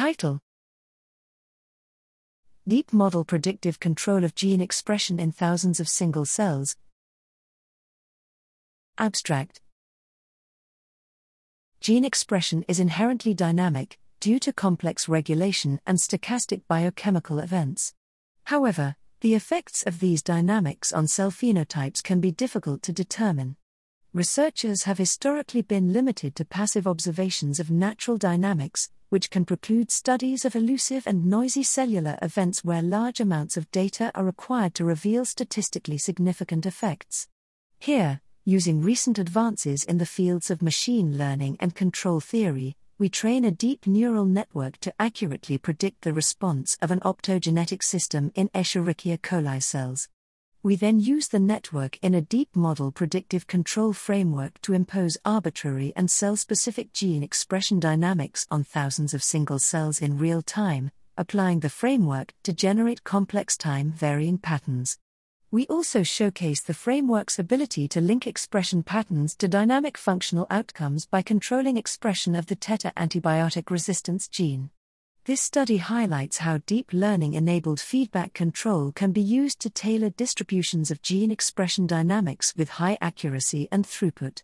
Title Deep Model Predictive Control of Gene Expression in Thousands of Single Cells. Abstract Gene expression is inherently dynamic, due to complex regulation and stochastic biochemical events. However, the effects of these dynamics on cell phenotypes can be difficult to determine. Researchers have historically been limited to passive observations of natural dynamics, which can preclude studies of elusive and noisy cellular events where large amounts of data are required to reveal statistically significant effects. Here, using recent advances in the fields of machine learning and control theory, we train a deep neural network to accurately predict the response of an optogenetic system in Escherichia coli cells. We then use the network in a deep model predictive control framework to impose arbitrary and cell specific gene expression dynamics on thousands of single cells in real time, applying the framework to generate complex time varying patterns. We also showcase the framework's ability to link expression patterns to dynamic functional outcomes by controlling expression of the tetA antibiotic resistance gene. This study highlights how deep learning enabled feedback control can be used to tailor distributions of gene expression dynamics with high accuracy and throughput.